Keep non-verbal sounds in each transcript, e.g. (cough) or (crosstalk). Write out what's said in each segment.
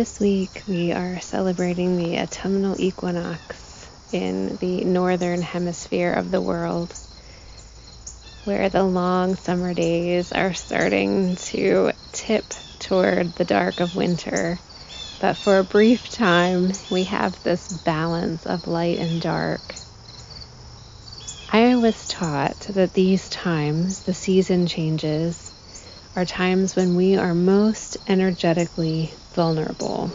This week we are celebrating the autumnal equinox in the northern hemisphere of the world, where the long summer days are starting to tip toward the dark of winter. But for a brief time, we have this balance of light and dark. I was taught that these times, the season changes, are times when we are most energetically vulnerable.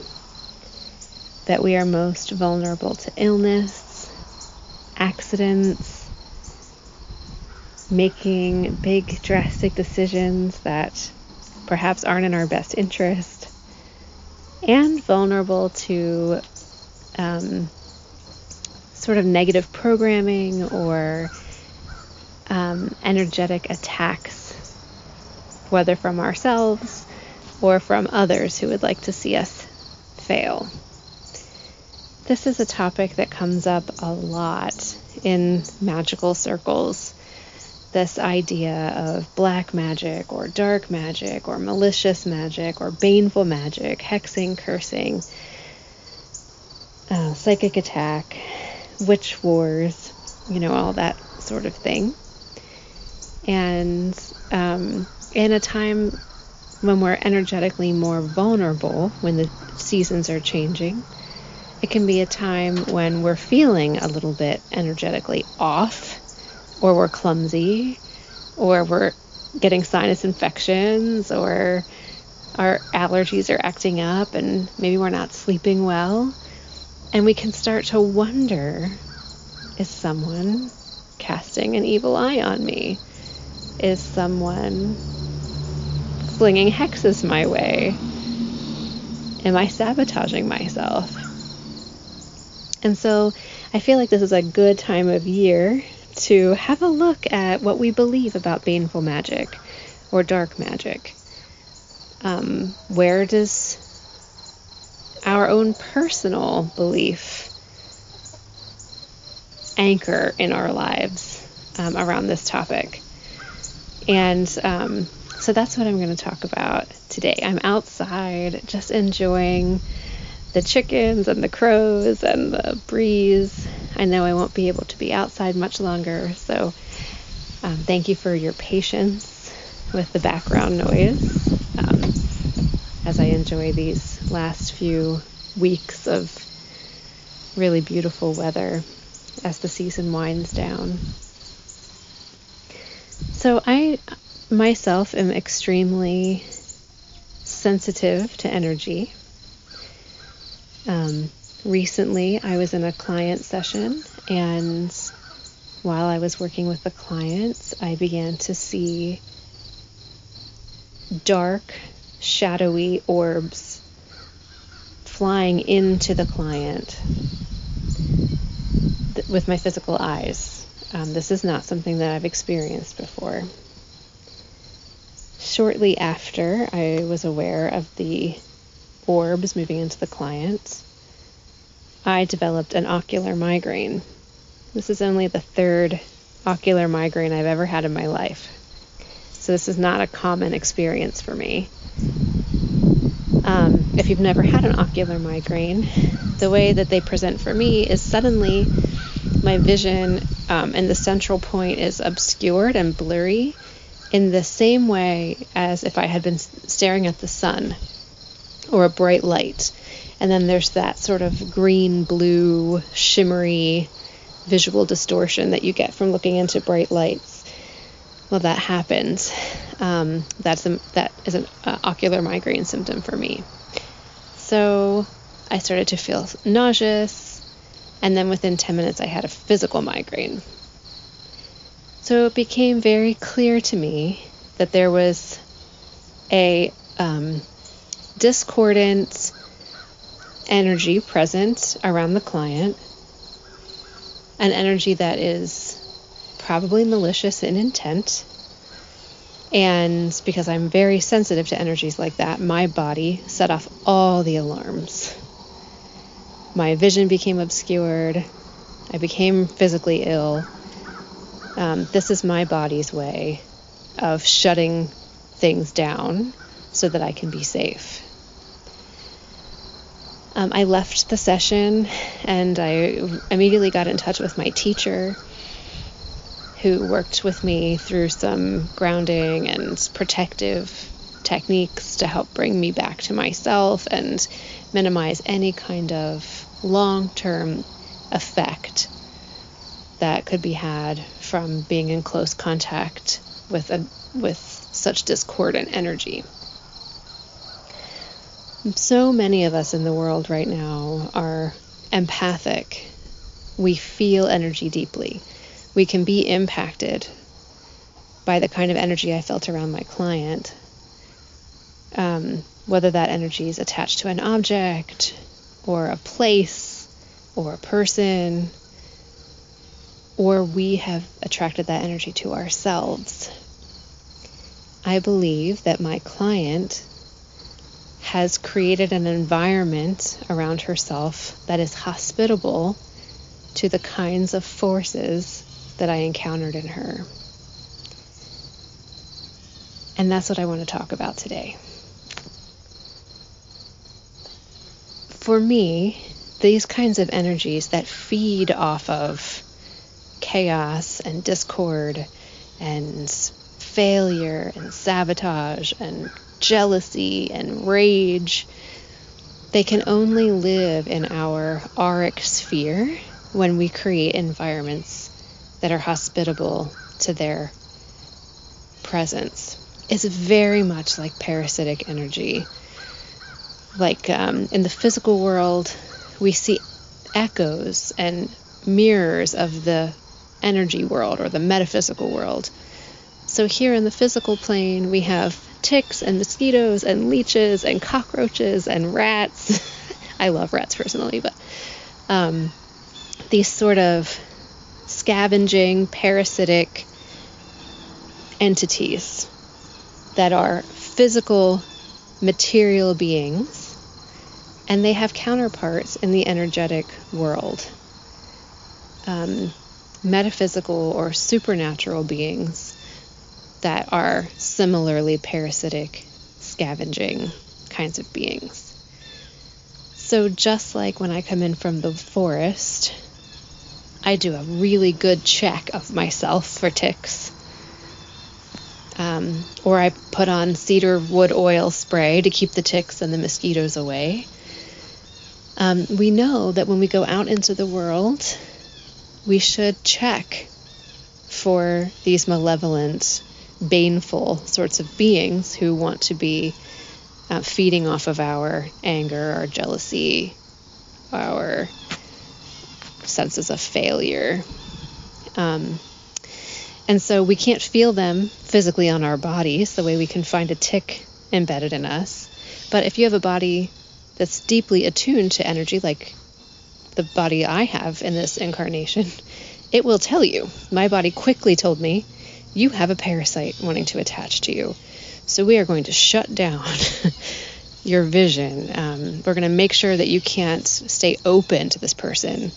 That we are most vulnerable to illness, accidents, making big drastic decisions that perhaps aren't in our best interest, and vulnerable to um, sort of negative programming or um, energetic attacks whether from ourselves or from others who would like to see us fail. This is a topic that comes up a lot in magical circles. This idea of black magic or dark magic or malicious magic or baneful magic, hexing, cursing, uh, psychic attack, witch wars, you know, all that sort of thing. And um, in a time when we're energetically more vulnerable, when the seasons are changing, it can be a time when we're feeling a little bit energetically off, or we're clumsy, or we're getting sinus infections, or our allergies are acting up, and maybe we're not sleeping well. And we can start to wonder is someone casting an evil eye on me? Is someone flinging hexes my way? Am I sabotaging myself? And so I feel like this is a good time of year to have a look at what we believe about baneful magic or dark magic. Um, where does our own personal belief anchor in our lives um, around this topic? And um, so that's what I'm going to talk about today. I'm outside just enjoying the chickens and the crows and the breeze. I know I won't be able to be outside much longer, so um, thank you for your patience with the background noise um, as I enjoy these last few weeks of really beautiful weather as the season winds down. So I myself am extremely sensitive to energy. Um, recently, I was in a client session, and while I was working with the clients, I began to see dark, shadowy orbs flying into the client th- with my physical eyes. Um, this is not something that I've experienced before shortly after I was aware of the orbs moving into the client, I developed an ocular migraine. This is only the third ocular migraine I've ever had in my life. So this is not a common experience for me. Um, if you've never had an ocular migraine, the way that they present for me is suddenly my vision um, and the central point is obscured and blurry in the same way as if I had been staring at the sun or a bright light. And then there's that sort of green, blue, shimmery visual distortion that you get from looking into bright lights. Well, that happens. Um, that's a, that is an uh, ocular migraine symptom for me. So I started to feel nauseous, and then within 10 minutes, I had a physical migraine. So it became very clear to me that there was a um, discordant energy present around the client, an energy that is probably malicious in intent. And because I'm very sensitive to energies like that, my body set off all the alarms. My vision became obscured. I became physically ill. Um, this is my body's way of shutting things down so that I can be safe. Um, I left the session and I immediately got in touch with my teacher who worked with me through some grounding and protective techniques to help bring me back to myself and minimize any kind of long term effect that could be had from being in close contact with a with such discordant energy. So many of us in the world right now are empathic. We feel energy deeply. We can be impacted by the kind of energy I felt around my client. Um, whether that energy is attached to an object or a place or a person, or we have attracted that energy to ourselves. I believe that my client has created an environment around herself that is hospitable to the kinds of forces that I encountered in her. And that's what I want to talk about today. For me, these kinds of energies that feed off of chaos and discord and failure and sabotage and jealousy and rage, they can only live in our auric sphere when we create environments that are hospitable to their presence. It's very much like parasitic energy. Like um, in the physical world, we see echoes and mirrors of the energy world or the metaphysical world. So here in the physical plane, we have ticks and mosquitoes and leeches and cockroaches and rats. (laughs) I love rats personally, but um, these sort of scavenging, parasitic entities that are physical, material beings, and they have counterparts in the energetic world. Um, metaphysical or supernatural beings that are similarly parasitic, scavenging kinds of beings. So, just like when I come in from the forest, I do a really good check of myself for ticks. Um, or I put on cedar wood oil spray to keep the ticks and the mosquitoes away. Um, we know that when we go out into the world, we should check for these malevolent, baneful sorts of beings who want to be uh, feeding off of our anger, our jealousy, our senses of failure. Um, and so we can't feel them physically on our bodies the way we can find a tick embedded in us. But if you have a body that's deeply attuned to energy, like the body I have in this incarnation, it will tell you. My body quickly told me, you have a parasite wanting to attach to you. So we are going to shut down (laughs) your vision. Um, we're going to make sure that you can't stay open to this person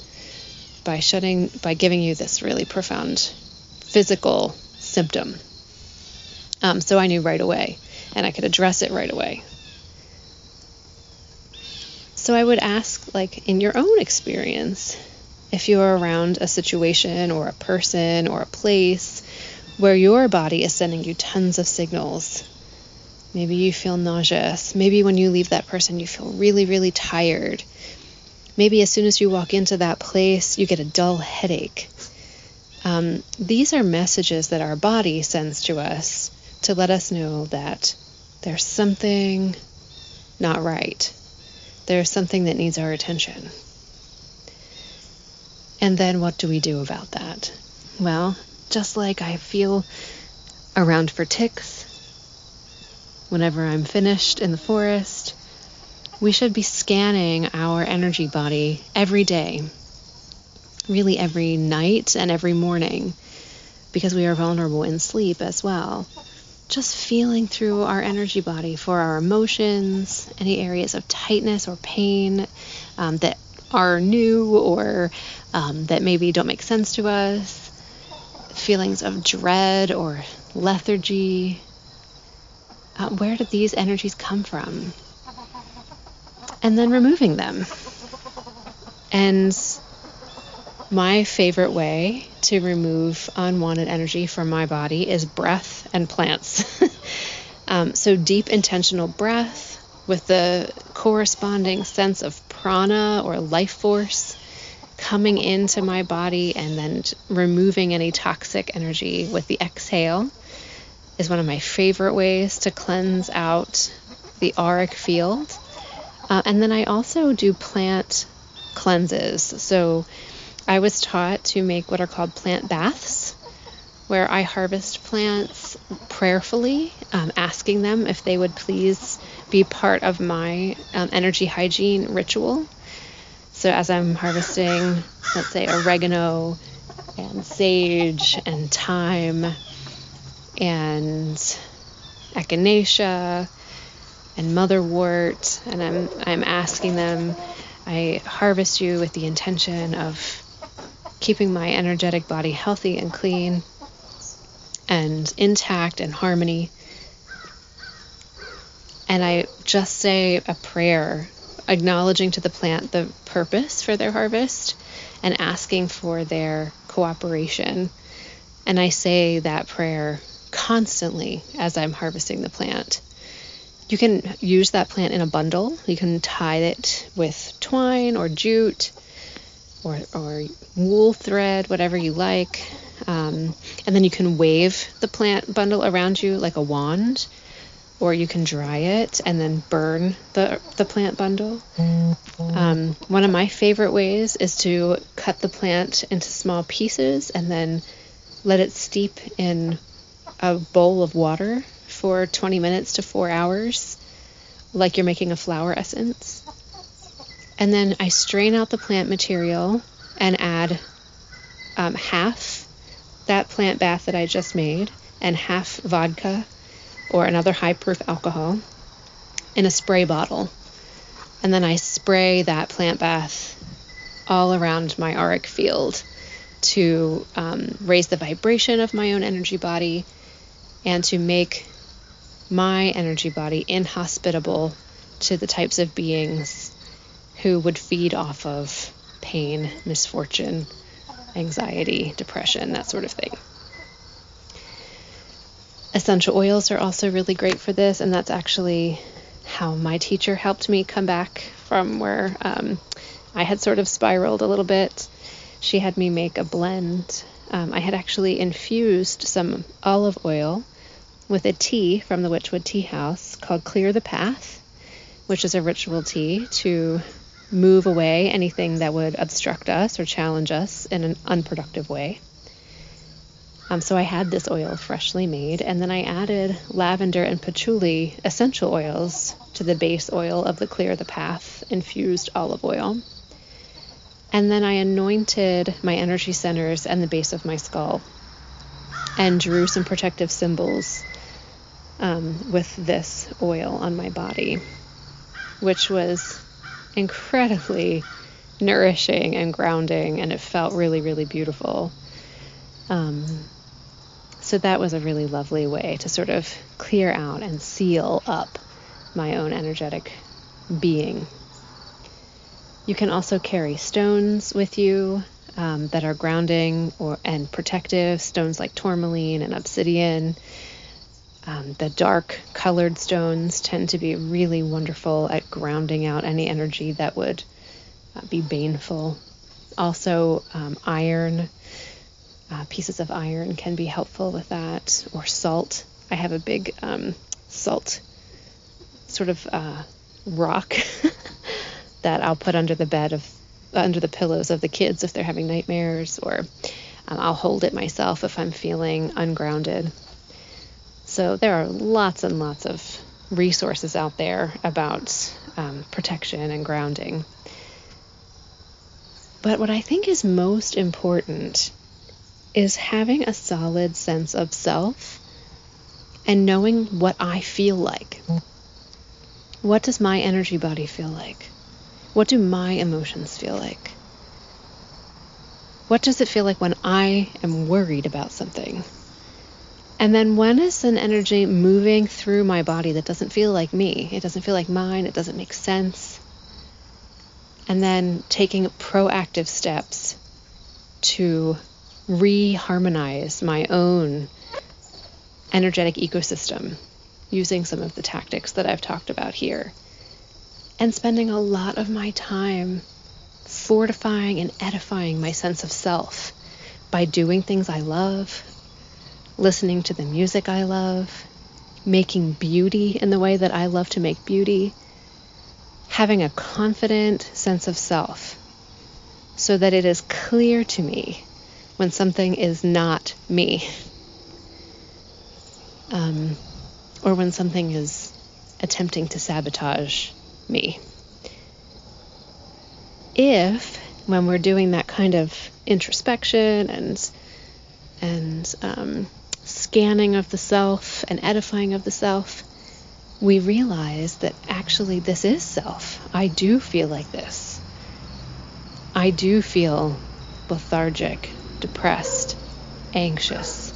by shutting, by giving you this really profound physical symptom. Um, so I knew right away, and I could address it right away. So I would ask, like, in your own experience, if you're around a situation or a person or a place where your body is sending you tons of signals Maybe you feel nauseous. Maybe when you leave that person, you feel really, really tired. Maybe as soon as you walk into that place, you get a dull headache. Um, these are messages that our body sends to us to let us know that there's something not right. There's something that needs our attention. And then what do we do about that? Well, just like I feel around for ticks whenever I'm finished in the forest, we should be scanning our energy body every day, really every night and every morning, because we are vulnerable in sleep as well. Just feeling through our energy body for our emotions, any areas of tightness or pain um, that are new or um, that maybe don't make sense to us, feelings of dread or lethargy. Uh, where did these energies come from? And then removing them. And my favorite way to remove unwanted energy from my body is breath and plants. (laughs) um, so, deep intentional breath with the corresponding sense of prana or life force coming into my body and then removing any toxic energy with the exhale is one of my favorite ways to cleanse out the auric field. Uh, and then I also do plant cleanses. So I was taught to make what are called plant baths, where I harvest plants prayerfully, um, asking them if they would please be part of my um, energy hygiene ritual. So as I'm harvesting, let's say oregano and sage and thyme and echinacea and motherwort, and I'm I'm asking them, I harvest you with the intention of keeping my energetic body healthy and clean and intact and harmony. And I just say a prayer acknowledging to the plant the purpose for their harvest and asking for their cooperation. And I say that prayer constantly as I'm harvesting the plant. You can use that plant in a bundle. You can tie it with twine or jute or, or wool thread, whatever you like. Um, and then you can wave the plant bundle around you like a wand or you can dry it and then burn the, the plant bundle. Um, one of my favorite ways is to cut the plant into small pieces and then let it steep in a bowl of water for 20 minutes to four hours, like you're making a flower essence. And then I strain out the plant material and add um, half that plant bath that I just made and half vodka or another high proof alcohol in a spray bottle. And then I spray that plant bath all around my auric field to um, raise the vibration of my own energy body and to make my energy body inhospitable to the types of beings who would feed off of pain, misfortune, anxiety, depression, that sort of thing. Essential oils are also really great for this, and that's actually how my teacher helped me come back from where um, I had sort of spiraled a little bit. She had me make a blend. Um, I had actually infused some olive oil with a tea from the Witchwood Tea House called Clear the Path, which is a ritual tea to move away anything that would obstruct us or challenge us in an unproductive way. Um, so I had this oil freshly made, and then I added lavender and patchouli essential oils to the base oil of the Clear the Path infused olive oil. And then I anointed my energy centers and the base of my skull and drew some protective symbols um, with this oil on my body, which was incredibly nourishing and grounding, and it felt really, really beautiful. Um, so that was a really lovely way to sort of clear out and seal up my own energetic being. You can also carry stones with you um, that are grounding or and protective, stones like tourmaline and obsidian. Um, the dark colored stones tend to be really wonderful at grounding out any energy that would uh, be baneful. Also, um, iron, uh, pieces of iron can be helpful with that, or salt. I have a big um, salt sort of uh, rock (laughs) that I'll put under the bed of under the pillows of the kids if they're having nightmares, or um, I'll hold it myself if I'm feeling ungrounded. So there are lots and lots of resources out there about um, protection and grounding. But what I think is most important is having a solid sense of self and knowing what I feel like. What does my energy body feel like? What do my emotions feel like? What does it feel like when I am worried about something? And then when is an energy moving through my body that doesn't feel like me? It doesn't feel like mine, it doesn't make sense. And then taking proactive steps to reharmonize my own energetic ecosystem using some of the tactics that I've talked about here. And spending a lot of my time fortifying and edifying my sense of self by doing things I love, listening to the music I love, making beauty in the way that I love to make beauty, having a confident sense of self so that it is clear to me when something is not me. Um, or when something is attempting to sabotage me. If, when we're doing that kind of introspection and and um, scanning of the self and edifying of the self, we realize that actually this is self. I do feel like this. I do feel lethargic, depressed, anxious,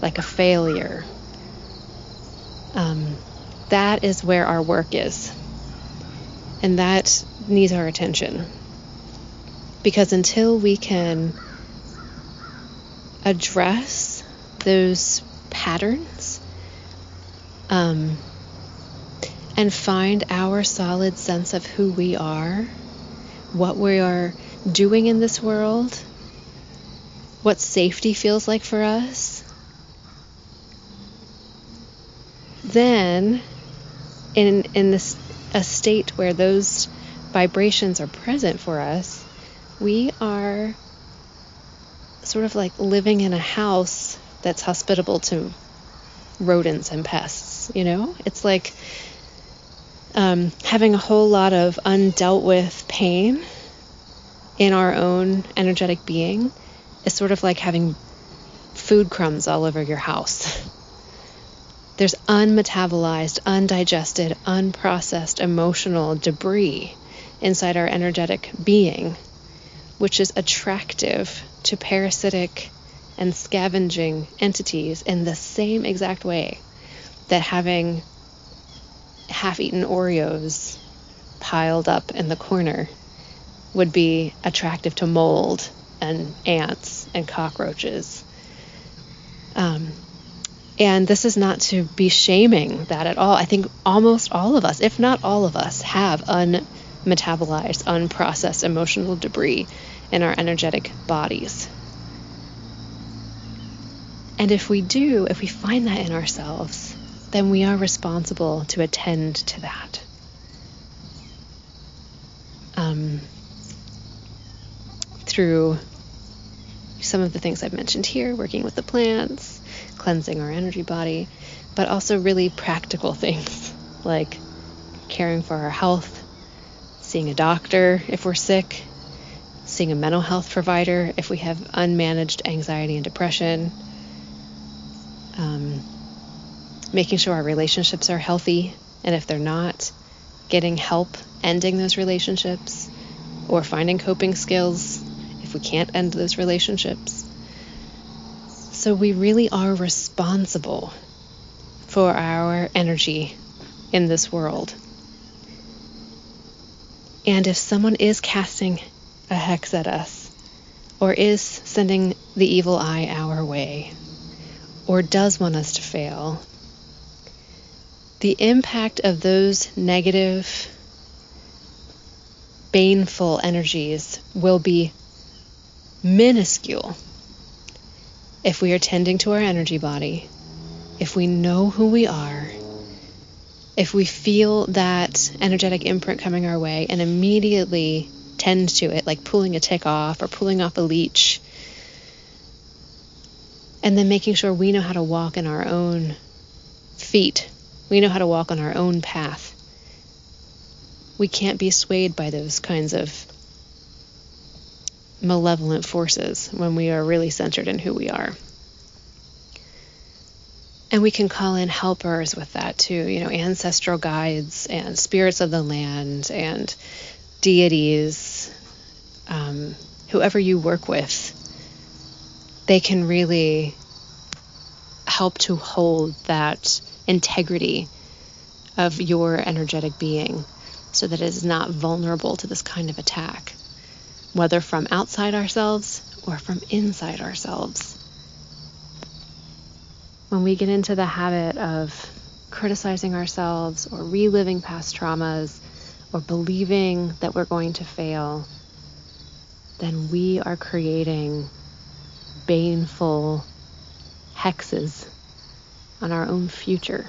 like a failure, um, that is where our work is. And that needs our attention. Because until we can address those patterns um, and find our solid sense of who we are, what we are doing in this world, what safety feels like for us, then in in this a state where those vibrations are present for us, we are sort of like living in a house that's hospitable to rodents and pests, you know? It's like um, having a whole lot of undealt with pain in our own energetic being is sort of like having food crumbs all over your house. (laughs) There's unmetabolized, undigested, unprocessed emotional debris inside our energetic being, which is attractive to parasitic and scavenging entities in the same exact way that having half eaten Oreos piled up in the corner would be attractive to mold and ants and cockroaches. Um, and this is not to be shaming that at all. I think almost all of us, if not all of us, have unmetabolized, unprocessed emotional debris in our energetic bodies. And if we do, if we find that in ourselves, then we are responsible to attend to that. Um, through some of the things I've mentioned here, working with the plants, cleansing our energy body, but also really practical (laughs) things like caring for our health, seeing a doctor if we're sick, seeing a mental health provider if we have unmanaged anxiety and depression, um, making sure our relationships are healthy, and if they're not, getting help ending those relationships or finding coping skills if we can't end those relationships. So we really are responsible for our energy in this world. And if someone is casting a hex at us, or is sending the evil eye our way, or does want us to fail, the impact of those negative, baneful energies will be minuscule if we are tending to our energy body, if we know who we are, if we feel that energetic imprint coming our way and immediately tend to it, like pulling a tick off or pulling off a leech, and then making sure we know how to walk in our own feet, we know how to walk on our own path. We can't be swayed by those kinds of malevolent forces when we are really centered in who we are. And we can call in helpers with that too, you know, ancestral guides and spirits of the land and deities, um, whoever you work with, they can really help to hold that integrity of your energetic being so that it is not vulnerable to this kind of attack whether from outside ourselves or from inside ourselves. When we get into the habit of criticizing ourselves or reliving past traumas or believing that we're going to fail, then we are creating baneful hexes on our own future.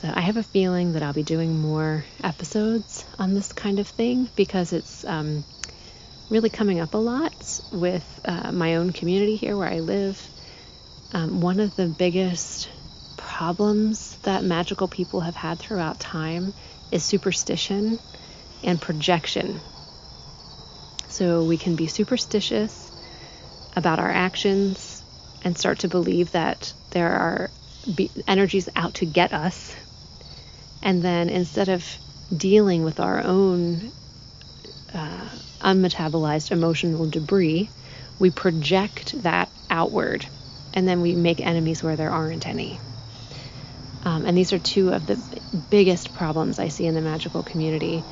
So I have a feeling that I'll be doing more episodes on this kind of thing because it's um, really coming up a lot with uh, my own community here where I live. Um, one of the biggest problems that magical people have had throughout time is superstition and projection. So we can be superstitious about our actions and start to believe that there are be- energies out to get us and then instead of dealing with our own uh, unmetabolized emotional debris, we project that outward and then we make enemies where there aren't any. Um, and these are two of the biggest problems I see in the magical community.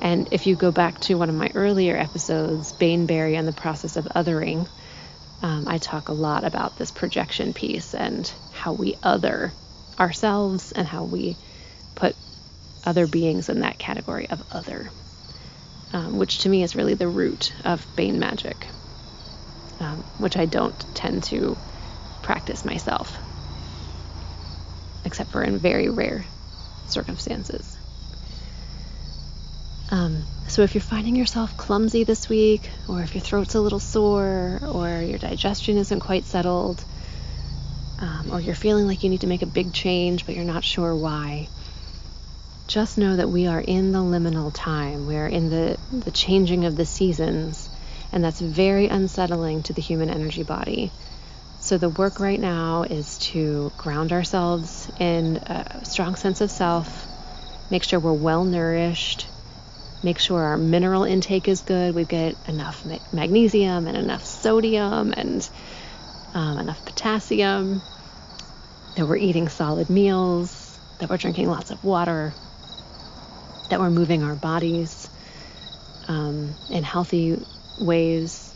And if you go back to one of my earlier episodes, Baneberry and the process of othering, um, I talk a lot about this projection piece and how we other ourselves and how we put other beings in that category of other, um, which to me is really the root of Bane magic, um, which I don't tend to practice myself, except for in very rare circumstances. Um, so if you're finding yourself clumsy this week, or if your throat's a little sore, or your digestion isn't quite settled, um, or you're feeling like you need to make a big change but you're not sure why, just know that we are in the liminal time. We are in the, the changing of the seasons, and that's very unsettling to the human energy body. So, the work right now is to ground ourselves in a strong sense of self, make sure we're well nourished, make sure our mineral intake is good. We get enough magnesium and enough sodium and um, enough potassium, that we're eating solid meals, that we're drinking lots of water, that we're moving our bodies um, in healthy ways.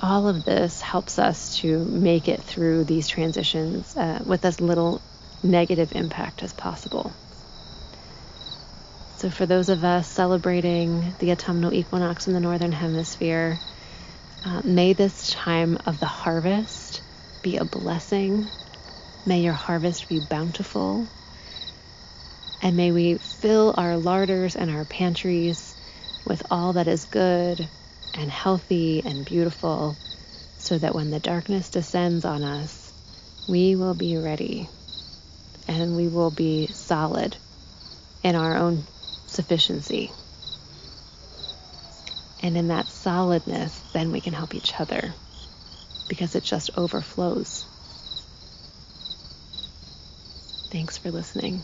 All of this helps us to make it through these transitions uh, with as little negative impact as possible. So, for those of us celebrating the autumnal equinox in the Northern Hemisphere, uh, may this time of the harvest be a blessing. May your harvest be bountiful. And may we fill our larders and our pantries with all that is good and healthy and beautiful, so that when the darkness descends on us, we will be ready and we will be solid in our own sufficiency. And in that solidness, then we can help each other because it just overflows. Thanks for listening.